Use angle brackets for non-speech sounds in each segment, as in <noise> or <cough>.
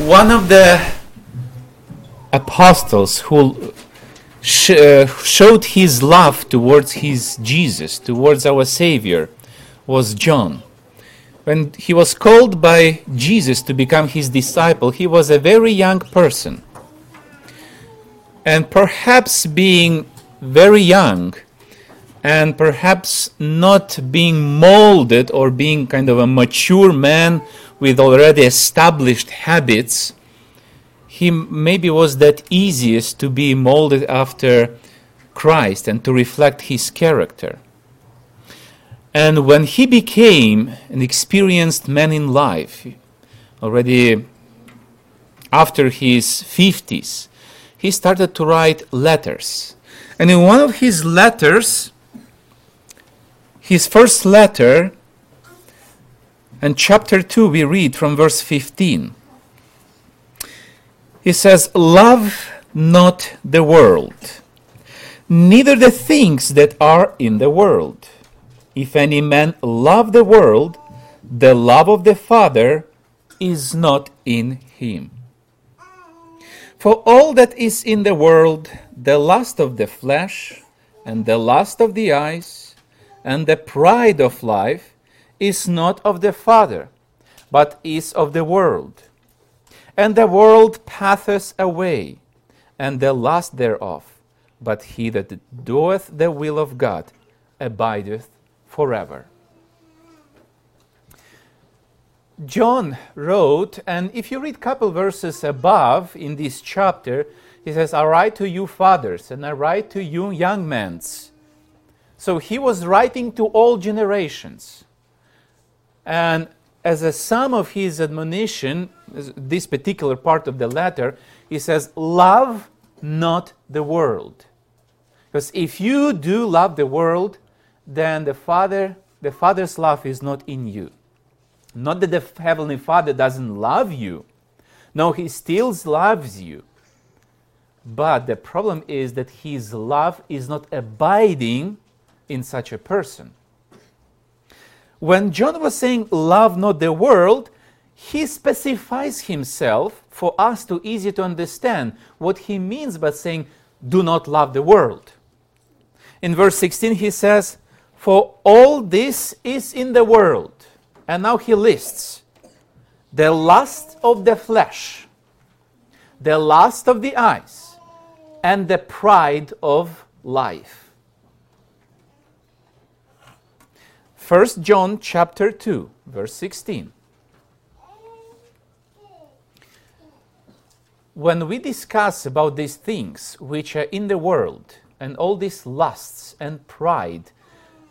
one of the apostles who sh- uh, showed his love towards his Jesus, towards our Savior, was John. When he was called by Jesus to become his disciple, he was a very young person. And perhaps being very young and perhaps not being molded or being kind of a mature man with already established habits, he maybe was that easiest to be molded after Christ and to reflect his character. And when he became an experienced man in life, already after his 50s, he started to write letters. And in one of his letters, his first letter, and chapter 2, we read from verse 15. He says, Love not the world, neither the things that are in the world. If any man love the world, the love of the Father is not in him. For all that is in the world, the lust of the flesh, and the lust of the eyes, and the pride of life, is not of the Father, but is of the world. And the world passeth away, and the lust thereof, but he that doeth the will of God abideth forever. John wrote, and if you read a couple verses above in this chapter, he says, I write to you fathers, and I write to you young men. So he was writing to all generations. And as a sum of his admonition, this particular part of the letter, he says, Love not the world. Because if you do love the world, then the Father, the Father's love is not in you. Not that the Heavenly Father doesn't love you. No, He still loves you. But the problem is that His love is not abiding in such a person. When John was saying, Love not the world, he specifies himself for us to easy to understand what he means by saying, Do not love the world. In verse 16, he says, For all this is in the world. And now he lists the lust of the flesh, the lust of the eyes, and the pride of life. 1 John chapter 2 verse 16 When we discuss about these things which are in the world and all these lusts and pride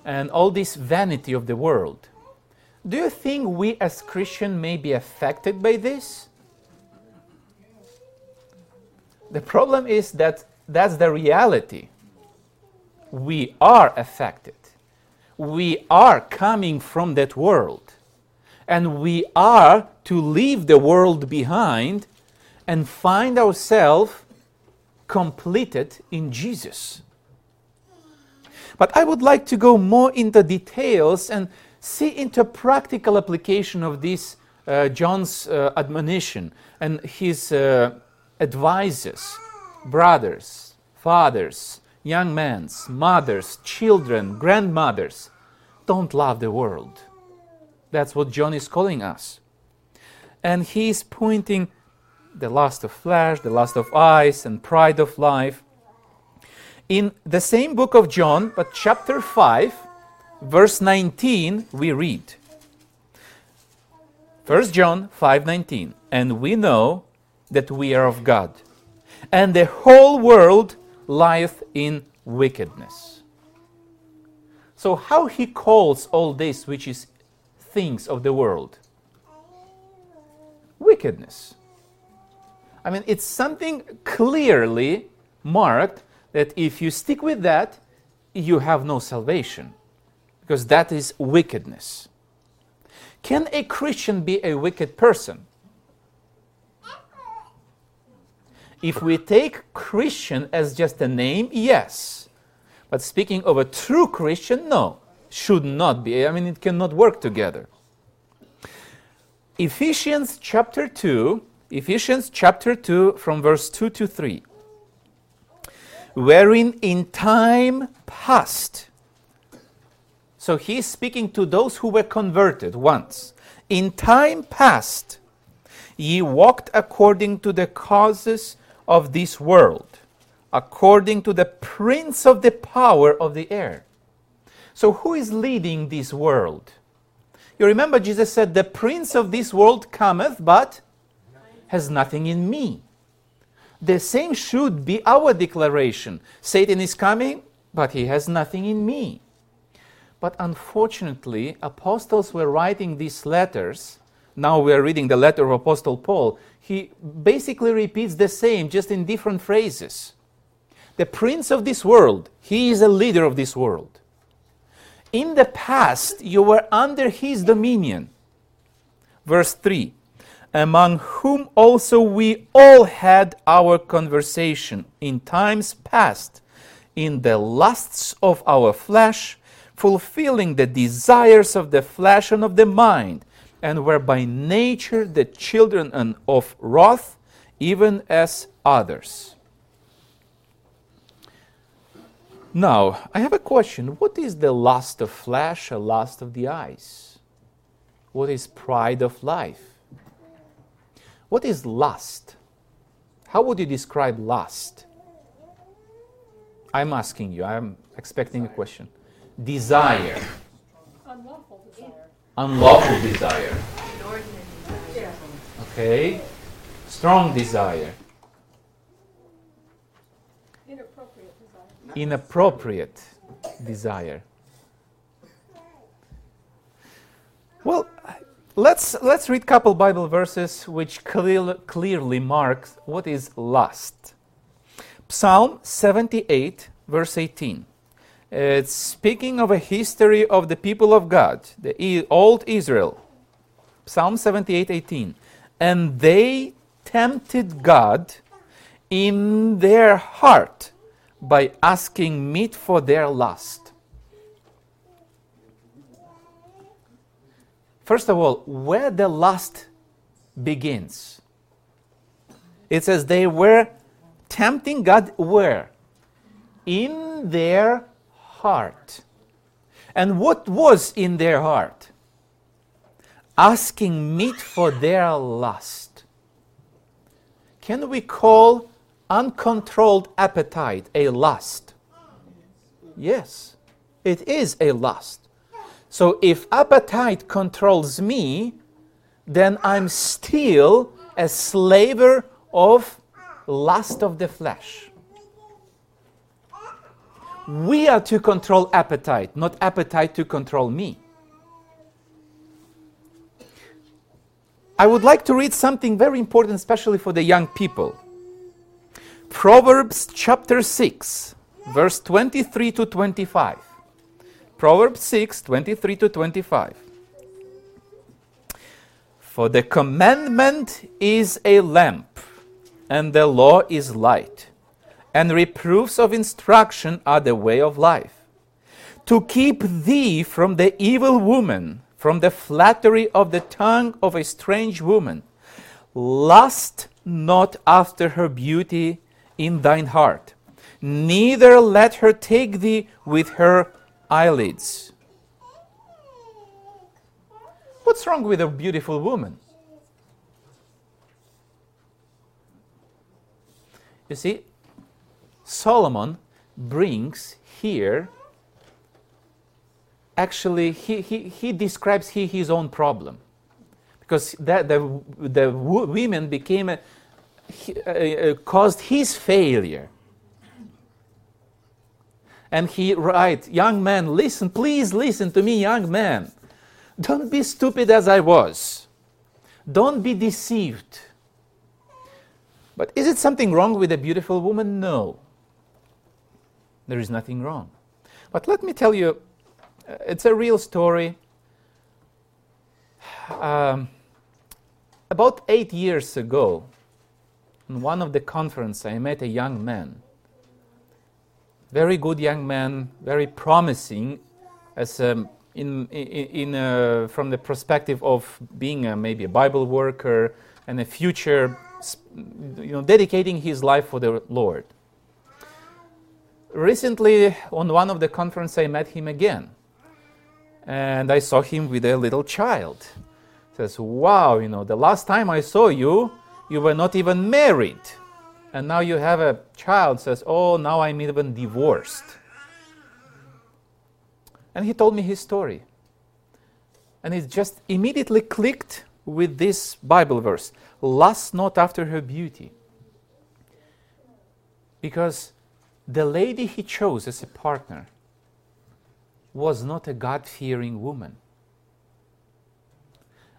and all this vanity of the world do you think we as Christian may be affected by this? The problem is that that's the reality. We are affected. We are coming from that world. And we are to leave the world behind and find ourselves completed in Jesus. But I would like to go more into details and see into practical application of this uh, John's uh, admonition and his uh, brothers, fathers, young men's, mothers, children, grandmothers. Don't love the world. That's what John is calling us. And he is pointing the lust of flesh, the lust of eyes, and pride of life. In the same book of John, but chapter 5, verse 19 we read 1 John 5:19 and we know that we are of God and the whole world lieth in wickedness so how he calls all this which is things of the world wickedness i mean it's something clearly marked that if you stick with that you have no salvation because that is wickedness. Can a Christian be a wicked person? If we take Christian as just a name, yes. But speaking of a true Christian, no, should not be. I mean, it cannot work together. Ephesians chapter 2 Ephesians chapter 2, from verse 2 to 3. Wherein in time past, so he's speaking to those who were converted once. In time past, ye walked according to the causes of this world, according to the prince of the power of the air. So, who is leading this world? You remember Jesus said, The prince of this world cometh, but has nothing in me. The same should be our declaration. Satan is coming, but he has nothing in me. But unfortunately, apostles were writing these letters. Now we are reading the letter of Apostle Paul. He basically repeats the same, just in different phrases. The prince of this world, he is a leader of this world. In the past, you were under his dominion. Verse 3 Among whom also we all had our conversation in times past, in the lusts of our flesh fulfilling the desires of the flesh and of the mind, and were by nature the children of wrath, even as others. Now, I have a question. What is the lust of flesh, a lust of the eyes? What is pride of life? What is lust? How would you describe lust? I'm asking you, I'm expecting a question desire. Unlawful desire. Okay. Strong desire. Inappropriate desire. Inappropriate desire. Well, let's let's read couple Bible verses which clear, clearly marks what is lust. Psalm 78 verse 18. Uh, it's speaking of a history of the people of God, the old Israel. Psalm 78 18. And they tempted God in their heart by asking meat for their lust. First of all, where the lust begins, it says they were tempting God where? In their heart. And what was in their heart? Asking meat for their lust. Can we call uncontrolled appetite a lust? Yes, it is a lust. So if appetite controls me, then I'm still a slaver of lust of the flesh. We are to control appetite, not appetite to control me. I would like to read something very important, especially for the young people. Proverbs chapter 6, verse 23 to 25. Proverbs 6, 23 to 25. For the commandment is a lamp, and the law is light and reproofs of instruction are the way of life. To keep thee from the evil woman, from the flattery of the tongue of a strange woman. Lust not after her beauty in thine heart, neither let her take thee with her eyelids. What's wrong with a beautiful woman? You see, Solomon brings here, actually, he, he, he describes here his own problem. Because that, the, the women became, a, caused his failure. And he writes, Young man, listen, please listen to me, young man. Don't be stupid as I was. Don't be deceived. But is it something wrong with a beautiful woman? No. There is nothing wrong. But let me tell you, uh, it's a real story. Um, about eight years ago, in one of the conferences, I met a young man. Very good young man, very promising, as um, in, in, in uh, from the perspective of being a, maybe a Bible worker and a future you know, dedicating his life for the Lord. Recently, on one of the conferences, I met him again, and I saw him with a little child. Says, "Wow, you know, the last time I saw you, you were not even married, and now you have a child." Says, "Oh, now I'm even divorced." And he told me his story, and it just immediately clicked with this Bible verse lust not after her beauty. Because the lady he chose as a partner was not a God fearing woman.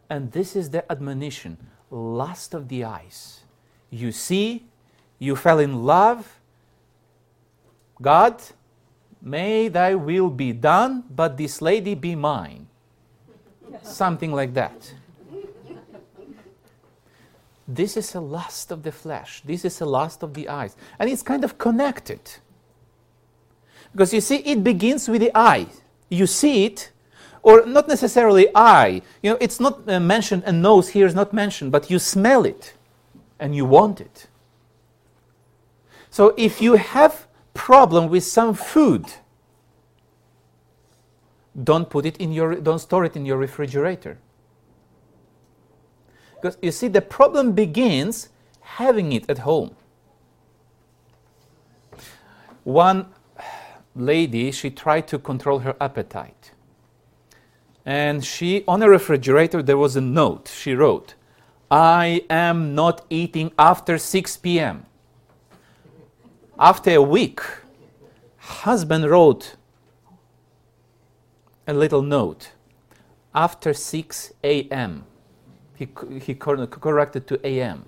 And this is the admonition lust of the eyes. You see, you fell in love. God, may thy will be done, but this lady be mine. Something like that. This is a lust of the flesh. This is a lust of the eyes. And it's kind of connected. Because you see, it begins with the eye. You see it, or not necessarily eye. You know, it's not uh, mentioned, and nose here is not mentioned, but you smell it and you want it. So if you have problem with some food, don't put it in your don't store it in your refrigerator because you see, the problem begins having it at home. One lady, she tried to control her appetite. And she, on a refrigerator, there was a note. She wrote, I am not eating after 6 p.m. After a week, husband wrote a little note after 6 a.m he, he corrected to AM.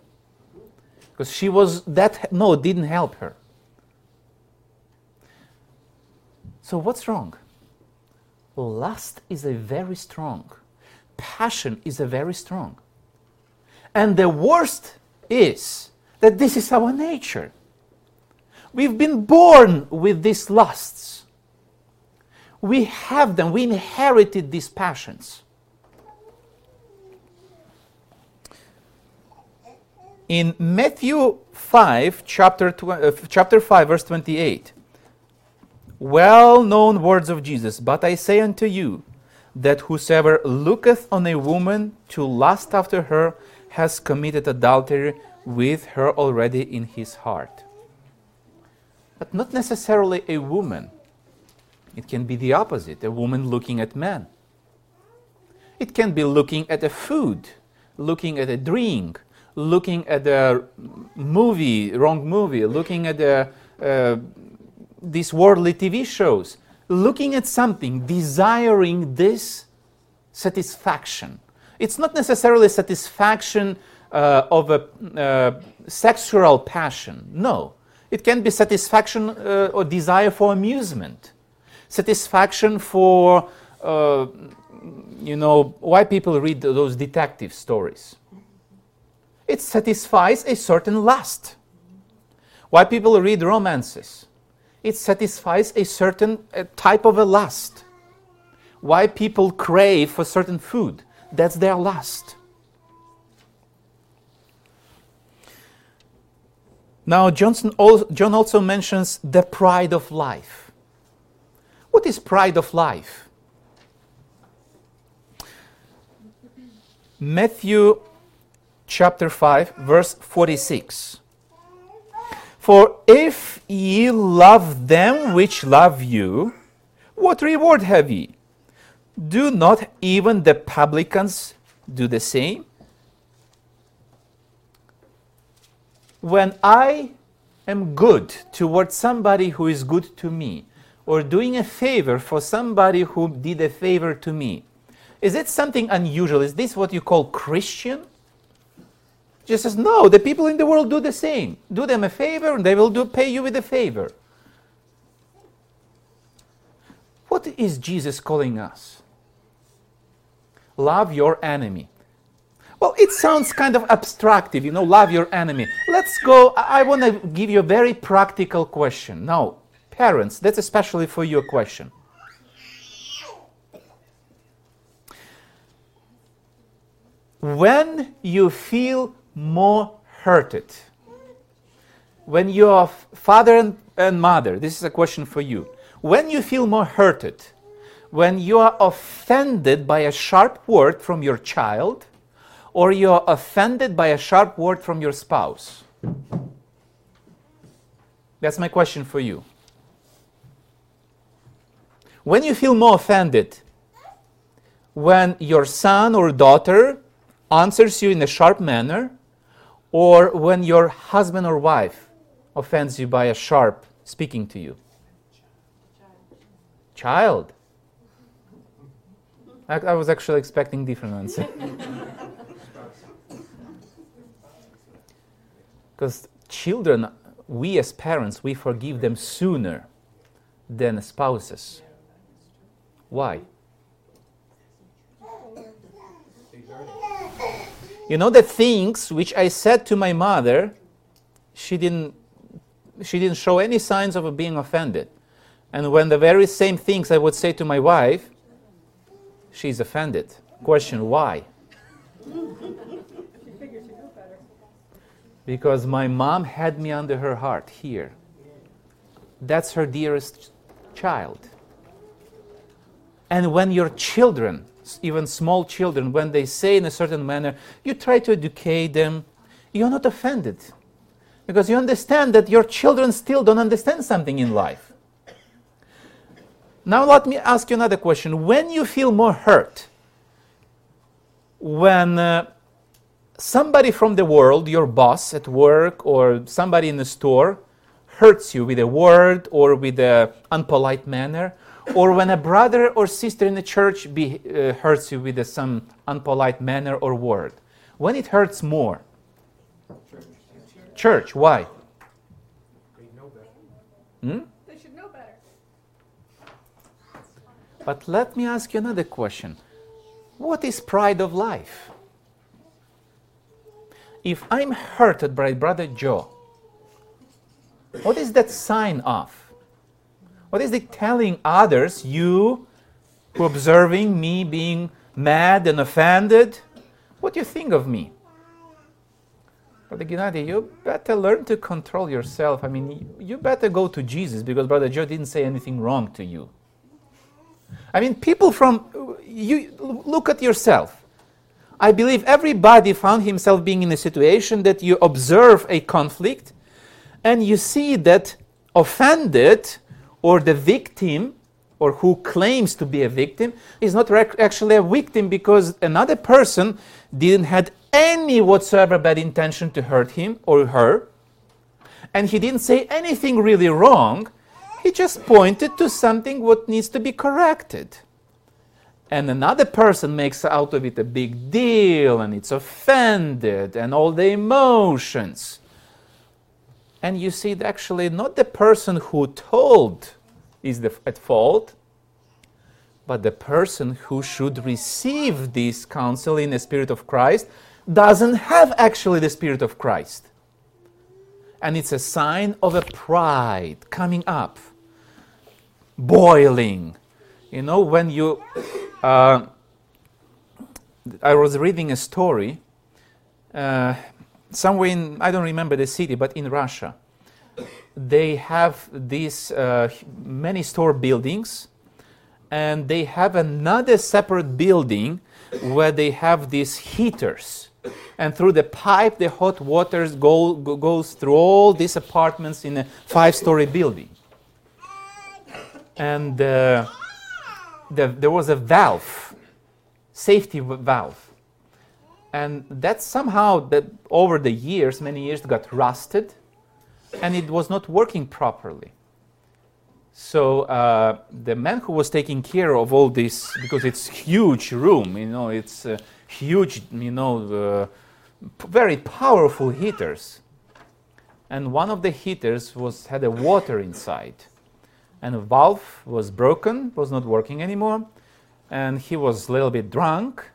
Because she was, that no, didn't help her. So what's wrong? Lust is a very strong. Passion is a very strong. And the worst is that this is our nature. We've been born with these lusts. We have them, we inherited these passions. In Matthew 5, chapter, tw- uh, chapter 5, verse 28, well known words of Jesus, but I say unto you that whosoever looketh on a woman to lust after her has committed adultery with her already in his heart. But not necessarily a woman. It can be the opposite a woman looking at men. It can be looking at a food, looking at a drink, looking at the movie, wrong movie, looking at the, uh, these worldly TV shows, looking at something, desiring this satisfaction. It's not necessarily satisfaction uh, of a uh, sexual passion. No. It can be satisfaction uh, or desire for amusement, satisfaction for, uh, you know, why people read those detective stories it satisfies a certain lust. Why people read romances? It satisfies a certain type of a lust. Why people crave for certain food? That's their lust. Now, Johnson John also mentions the pride of life. What is pride of life? Matthew chapter 5, verse 46. For if ye love them which love you, what reward have ye? Do not even the publicans do the same? When I am good towards somebody who is good to me, or doing a favor for somebody who did a favor to me, is it something unusual? Is this what you call Christian? Jesus says, no, the people in the world do the same. Do them a favor and they will do, pay you with a favor. What is Jesus calling us? Love your enemy. Well, it sounds kind of abstractive, you know, love your enemy. Let's go. I, want to give you a very practical question. Now, parents, that's especially for you a question. When you feel more hurted? When your father and, and mother, this is a question for you. When you feel more hurted, when you are offended by a sharp word from your child, or you are offended by a sharp word from your spouse? That's my question for you. When you feel more offended, when your son or daughter answers you in a sharp manner, or when your husband or wife offends you by a sharp speaking to you? Child. I, I was actually expecting different answer. <laughs> Because children, we as parents, we forgive them sooner than spouses. Why? You know the things which I said to my mother, she didn't she didn't show any signs of being offended. And when the very same things I would say to my wife, she's offended. Question why? because my mom had me under her heart here. That's her dearest child. And when your children, even small children, when they say in a certain manner, you try to educate them, you're not offended. Because you understand that your children still don't understand something in life. Now, let me ask you another question. When you feel more hurt, when uh, somebody from the world, your boss at work or somebody in the store, hurts you with a word or with an unpolite manner, or when a brother or sister in the church be, uh, hurts you with a, some unpolite manner or word, when it hurts more? Church. church. Why? They know better. Hmm? They should know better. But let me ask you another question. What is pride of life? if I'm hurted by Brother Joe, what is that sign of? What is it telling others, you who observing me being mad and offended? What do you think of me? Brother Gennadiy, you better learn to control yourself. I mean, you better go to Jesus because Brother Joe didn't say anything wrong to you. I mean, people from, you look at yourself. I believe everybody found himself being in a situation that you observe a conflict and you see that offended or the victim or who claims to be a victim is not rec- actually a victim because another person didn't had any whatsoever bad intention to hurt him or her and he didn't say anything really wrong he just pointed to something what needs to be corrected and another person makes out of it a big deal and it's offended and all the emotions. And you see, that actually, not the person who told is the, at fault, but the person who should receive this counsel in the Spirit of Christ doesn't have actually the Spirit of Christ. And it's a sign of a pride coming up, boiling. You know, when you uh, I was reading a story uh, somewhere in, I don't remember the city, but in Russia. They have these uh, many store buildings, and they have another separate building where they have these heaters. And through the pipe, the hot water go, go, goes through all these apartments in a five story building. And uh, the, there was a valve, safety valve. And that somehow, that over the years, many years, got rusted and it was not working properly. So uh, the man who was taking care of all this, because it's huge room, you know, it's uh, huge, you know, uh, very powerful heaters. And one of the heaters was had a water inside and a valve was broken, was not working anymore, and he was a little bit drunk,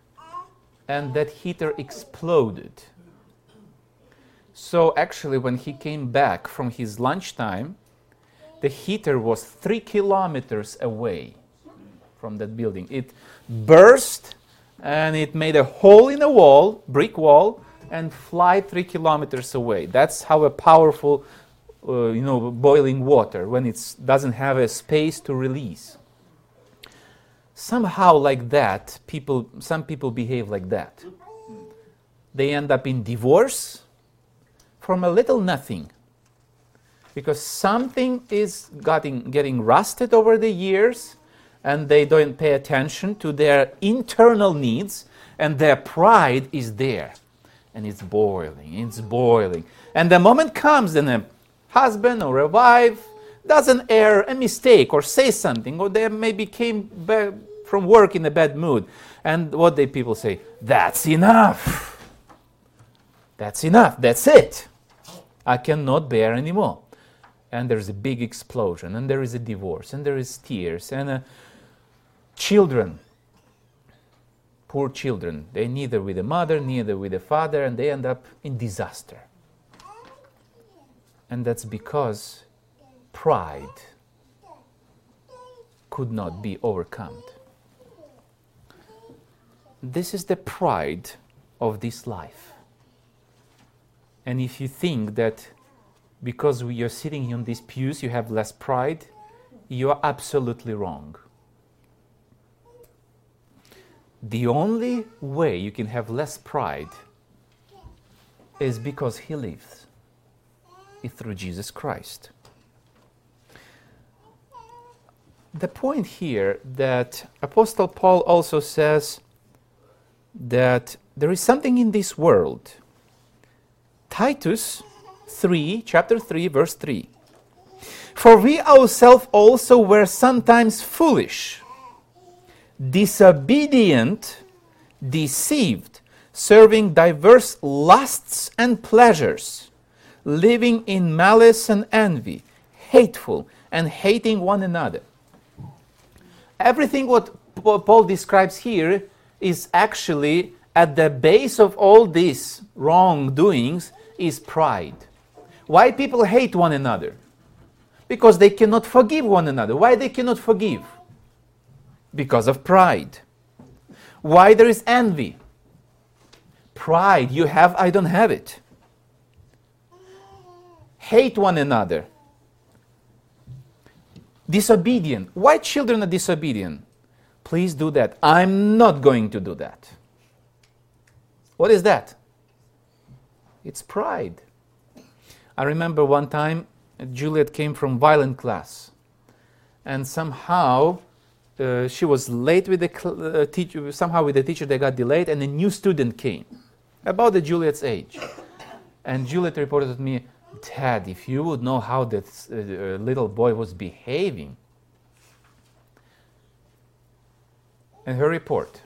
and that heater exploded. So actually, when he came back from his lunchtime, the heater was three kilometers away from that building. It burst and it made a hole in the wall, brick wall, and fly three kilometers away. That's how a powerful, uh, you know, boiling water when it doesn't have a space to release. Somehow, like that, people, some people behave like that. They end up in divorce from a little nothing. Because something is getting, getting rusted over the years and they don't pay attention to their internal needs and their pride is there. And it's boiling it's boiling. And the moment comes then a husband or a wife doesn't err a mistake or say something or they maybe came back from work in a bad mood. And what they people say? That's enough. That's enough. That's it. I cannot bear anymore. And there's a big explosion, and there is a divorce, and there is tears, and uh, children, poor children, they neither with the mother, neither with the father, and they end up in disaster. And that's because pride could not be overcome. This is the pride of this life. And if you think that because you're sitting on these pews, you have less pride, you are absolutely wrong. The only way you can have less pride is because He lives is through Jesus Christ. The point here that Apostle Paul also says that there is something in this world. Titus 3, chapter 3, verse 3. For we ourselves also were sometimes foolish, disobedient, deceived, serving diverse lusts and pleasures, living in malice and envy, hateful, and hating one another. Everything what Paul describes here is actually at the base of all these wrongdoings is pride. Why people hate one another? Because they cannot forgive one another. Why they cannot forgive? Because of pride. Why there is envy? Pride, you have, I don't have it. Hate one another. Disobedient. Why children are disobedient? Please do that. I'm not going to do that. What is that? It's pride. I remember one time Juliet came from violin class, and somehow uh, she was late with the cl- uh, teacher. Somehow with the teacher they got delayed, and a new student came, about the Juliet's age, and Juliet reported to me, "Dad, if you would know how that uh, little boy was behaving." And her report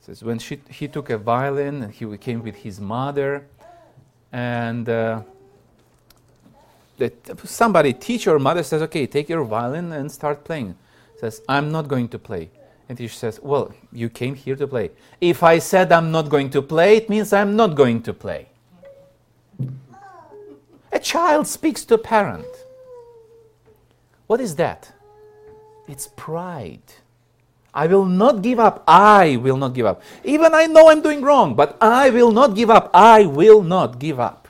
says when she, he took a violin, and he came with his mother, and uh, that somebody, teacher mother says, okay, take your violin and start playing. Says, I'm not going to play. And teacher says, well, you came here to play. If I said I'm not going to play, it means I'm not going to play. A child speaks to a parent. What is that? It's pride. I will not give up. I will not give up. Even I know I'm doing wrong, but I will not give up. I will not give up.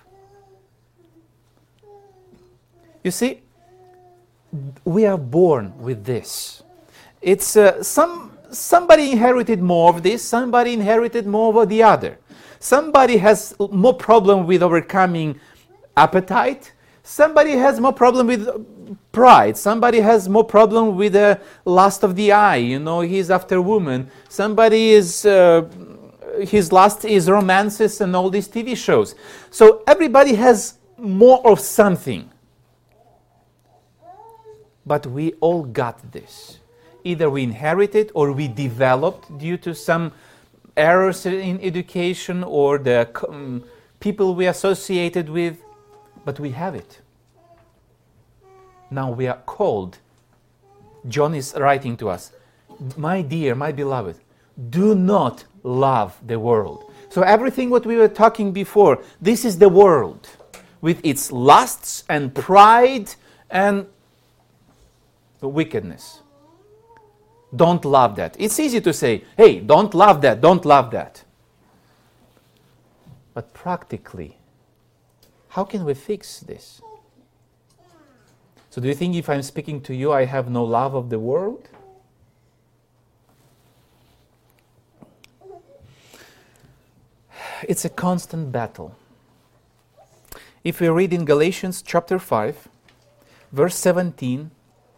You see, we are born with this. It's uh, some somebody inherited more of this, somebody inherited more of the other. Somebody has more problem with overcoming appetite. Somebody has more problem with pride. Somebody has more problem with the lust of the eye. You know, he's after woman. Somebody is. Uh, his lust is romances and all these TV shows. So everybody has more of something. But we all got this. Either we inherited or we developed due to some errors in education or the um, people we associated with, but we have it. Now we are called. John is writing to us, my dear, my beloved, do not love the world. So everything what we were talking before, this is the world with its lusts and pride and wickedness. Don't love that. It's easy to say, hey, don't love that, don't love that. But practically, how can we fix this? So, do you think if I'm speaking to you, I have no love of the world? It's a constant battle. If we read in Galatians chapter 5, verse 17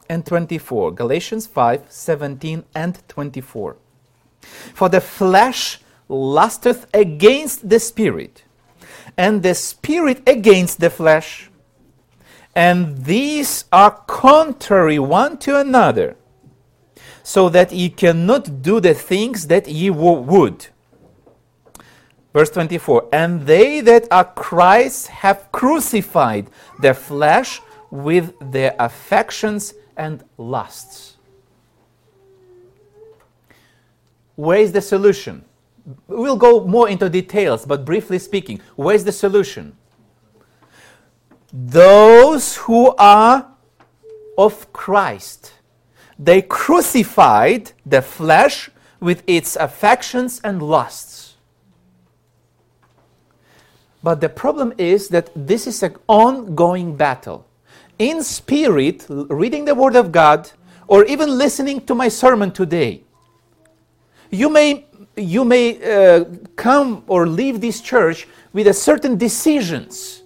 and 24, Galatians 5 17 and 24. For the flesh lusteth against the spirit, and the spirit against the flesh. And these are contrary one to another, so that ye cannot do the things that ye wo- would. Verse 24 And they that are Christ have crucified the flesh with their affections and lusts. Where is the solution? We'll go more into details, but briefly speaking, where is the solution? Those who are of Christ, they crucified the flesh with its affections and lusts. But the problem is that this is an ongoing battle. In spirit, reading the Word of God, or even listening to my sermon today, you may you may uh, come or leave this church with a certain decisions.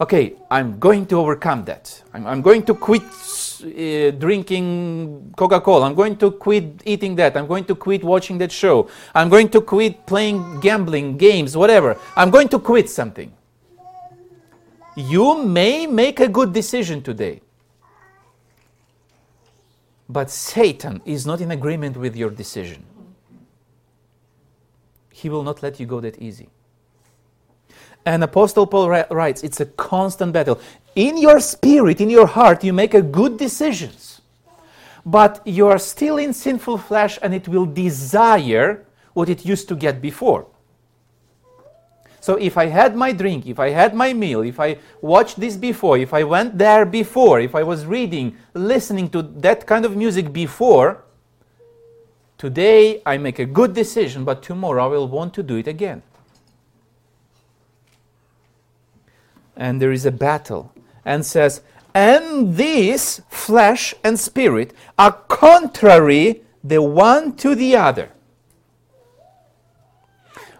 Okay, I'm going to overcome that. I'm, I'm going to quit uh, drinking Coca Cola. I'm going to quit eating that. I'm going to quit watching that show. I'm going to quit playing gambling games, whatever. I'm going to quit something. You may make a good decision today. But Satan is not in agreement with your decision. He will not let you go that easy. And Apostle Paul writes, it's a constant battle. In your spirit, in your heart, you make a good decisions. But you are still in sinful flesh and it will desire what it used to get before. So if I had my drink, if I had my meal, if I watched this before, if I went there before, if I was reading, listening to that kind of music before, Today I make a good decision, but tomorrow I will want to do it again. And there is a battle, and says, and this flesh and spirit are contrary the one to the other.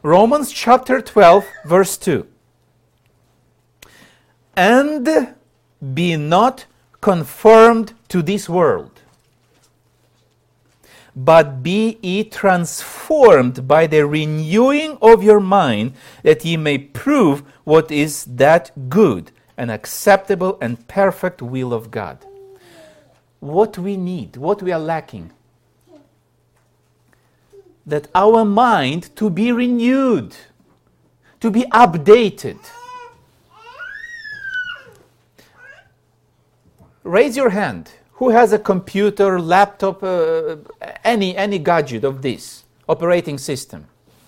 Romans chapter 12, verse 2. And be not conformed to this world but be ye transformed by the renewing of your mind, that ye may prove what is that good and acceptable and perfect will of God. What we need, what we are lacking, that our mind to be renewed, to be updated. Raise your hand who has a computer, laptop, uh, any, any gadget of this operating system?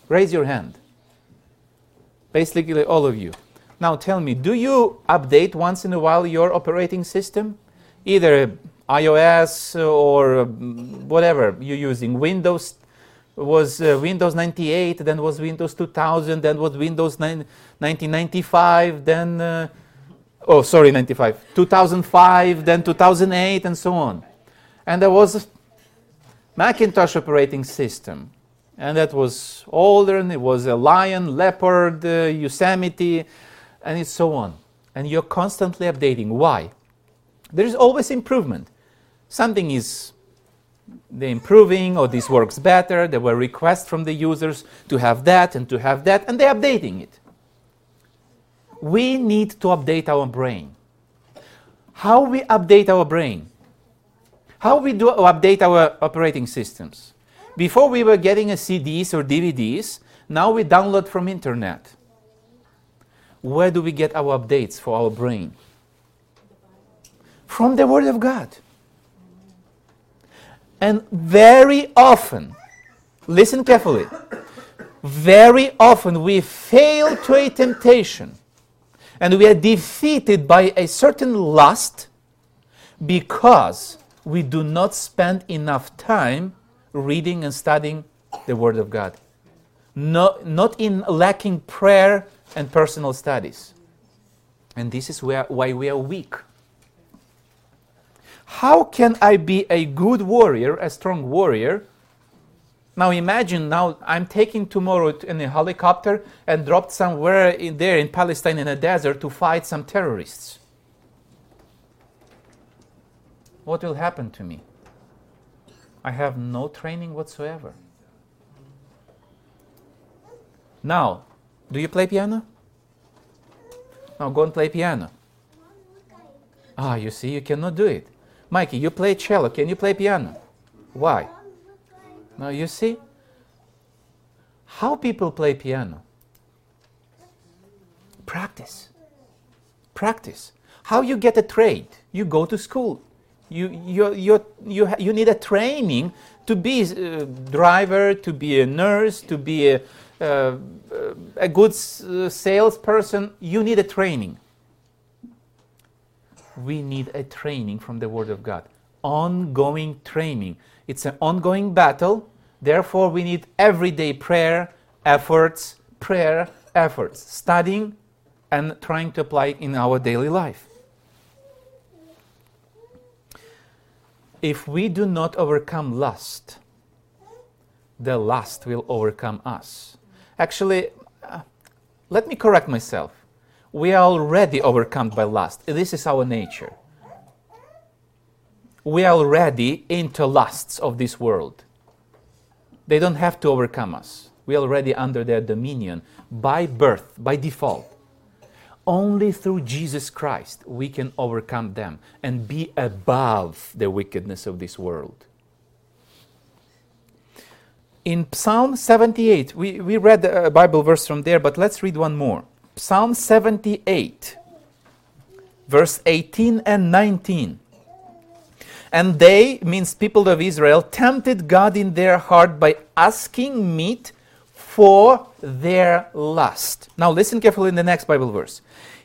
Raise your hand. Basically, all of you. Now tell me, do you update once in a while your operating system? Either iOS or whatever you're using. Windows was uh, Windows 98, then was Windows 2000, then was Windows 9, 1995, then uh, oh, sorry, 95, 2005, then 2008, and so on. And there was a Macintosh operating system, and that was older, and it was a lion, leopard, uh, Yosemite, and so on. And you're constantly updating. Why? There is always improvement. Something is the improving, or this works better. There were requests from the users to have that and to have that, and they're updating it we need to update our brain. How we update our brain? How we do update our operating systems? Before we were getting a CDs or DVDs, now we download from internet. Where do we get our updates for our brain? From the Word of God. And very often, listen carefully, very often we fail to a temptation and we are defeated by a certain lust because we do not spend enough time reading and studying the Word of God. no, not in lacking prayer and personal studies. And this is where, why we are weak. How can I be a good warrior, a strong warrior? Now imagine now I'm taking tomorrow in a helicopter and dropped somewhere in there in Palestine in a desert to fight some terrorists. What will happen to me? I have no training whatsoever. Now, do you play piano? Now go and play piano. Ah, you see, you cannot do it. Mikey, you play cello. Can you play piano? Why? Now you see how people play piano. Practice. Practice. How you get a trade? You go to school. You, you, you, you, you need a training to be a driver, to be a nurse, to be a, uh, a good uh, salesperson. You need a training we need a training from the Word of God. Ongoing training. It's an ongoing battle. Therefore, we need everyday prayer, efforts, prayer, efforts, studying and trying to apply in our daily life. If we do not overcome lust, the lust will overcome us. Actually, uh, let me correct myself we are already overcome by lust. This is our nature. We are already into lusts of this world. They don't have to overcome us. We are already under their dominion by birth, by default. Only through Jesus Christ we can overcome them and be above the wickedness of this world. In Psalm 78, we, we read a Bible verse from there, but let's read one more. Psalm 78, verse 18 and 19. And they, means people of Israel, tempted God in their heart by asking meat for their lust. Now listen carefully in the next Bible verse.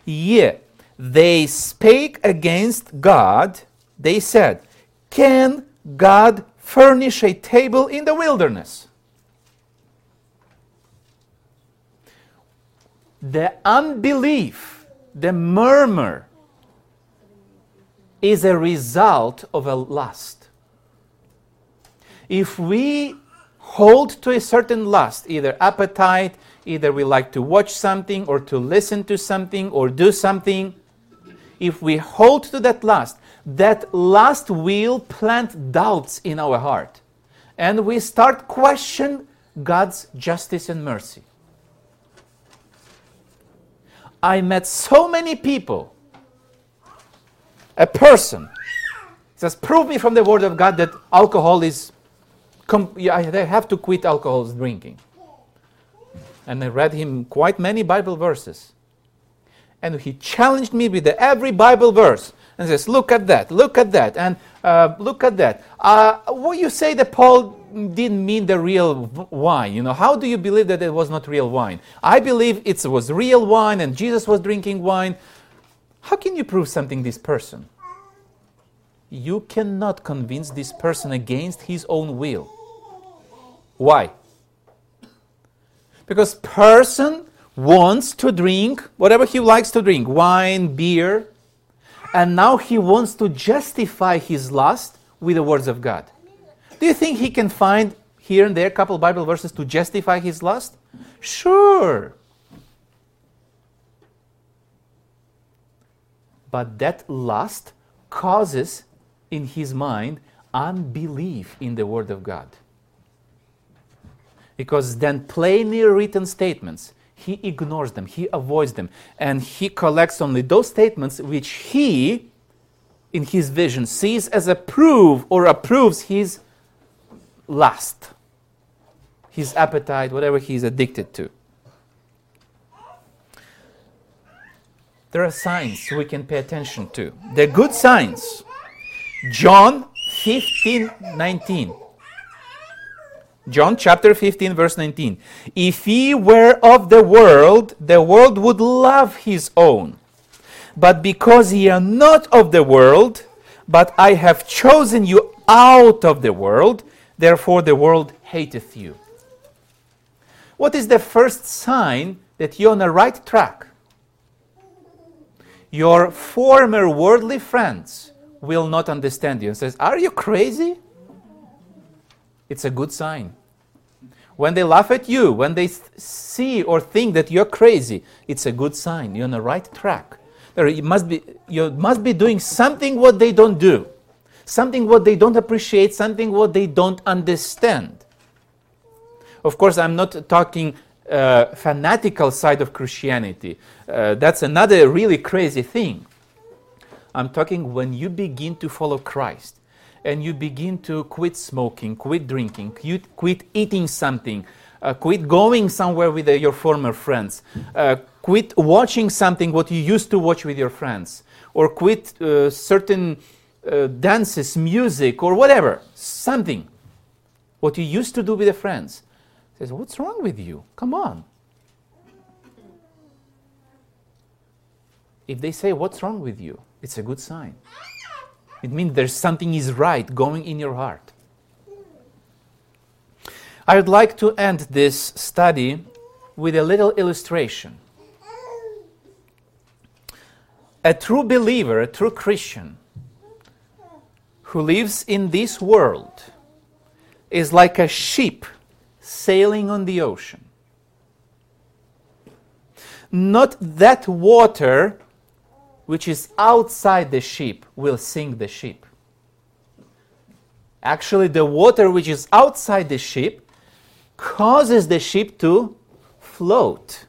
Yea, they spake against God, they said, Can God furnish a table in the wilderness? the unbelief, the murmur, is a result of a lust. If we hold to a certain lust, either appetite, either we like to watch something or to listen to something or do something, if we hold to that lust, that lust will plant doubts in our heart. And we start question God's justice and mercy. I met so many people. A person says, Prove me from the Word of God that alcohol is, com- have to quit alcohol drinking. And I read him quite many Bible verses. And he challenged me with every Bible verse and says, Look at that, look at that, and uh, look at that. Uh, what you say that Paul didn't mean the real wine. You know, how do you believe that it was not real wine? I believe it was real wine and Jesus was drinking wine. How can you prove something this person? You cannot convince this person against his own will. Why? Because person wants to drink whatever he likes to drink, wine, beer, and now he wants to justify his lust with the words of God. Do you think he can find here and there a couple Bible verses to justify his lust? Sure. But that lust causes in his mind unbelief in the Word of God. Because then plainly written statements, he ignores them, he avoids them, and he collects only those statements which he, in his vision, sees as a proof or approves his lust, his appetite, whatever he is addicted to. There are signs we can pay attention to. They're good signs. John 15 19. John chapter 15, verse 19. If he were of the world, the world would love his own. But because ye are not of the world, but I have chosen you out of the world, Therefore, the world hateth you. What is the first sign that you're on the right track? Your former worldly friends will not understand you and says, "Are you crazy?" It's a good sign. When they laugh at you, when they see or think that you're crazy, it's a good sign. You're on the right track. You must be, you must be doing something what they don't do, something what they don't appreciate, something what they don't understand. Of course, I'm not talking uh, fanatical side of Christianity. Uh, that's another really crazy thing. I'm talking when you begin to follow Christ and you begin to quit smoking, quit drinking, quit, quit eating something, uh, quit going somewhere with uh, your former friends, uh, quit watching something what you used to watch with your friends, or quit certain dances, music, or whatever, something what you used to do with your friends. Says, what's wrong with you? Come on. If they say, what's wrong with you? It's a good sign. It means there's something is right going in your heart. I would like to end this study with a little illustration. A true believer, a true Christian, who lives in this world is like a ship sailing on the ocean. Not that water which is outside the ship will sink the ship. Actually, the water which is outside the ship causes the ship to float.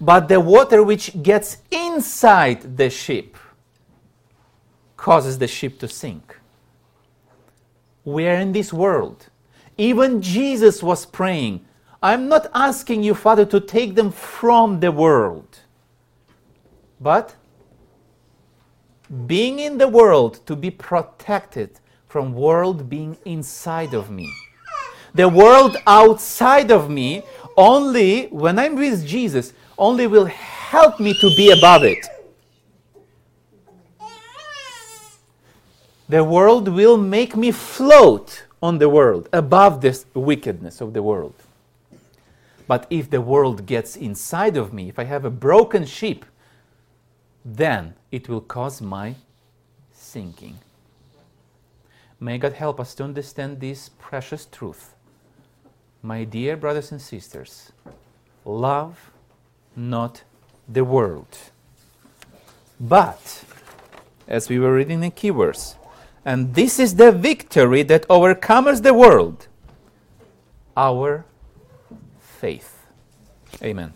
But the water which gets inside the ship causes the ship to sink. We are in this world. Even Jesus was praying, I'm not asking you, Father, to take them from the world but being in the world to be protected from world being inside of me. The world outside of me only when I'm with Jesus only will help me to be above it. The world will make me float on the world above this wickedness of the world. But if the world gets inside of me, if I have a broken sheep, then it will cause my sinking. May God help us to understand this precious truth. My dear brothers and sisters, love not the world. But, as we were reading the key verse, and this is the victory that overcomes the world our faith. Amen.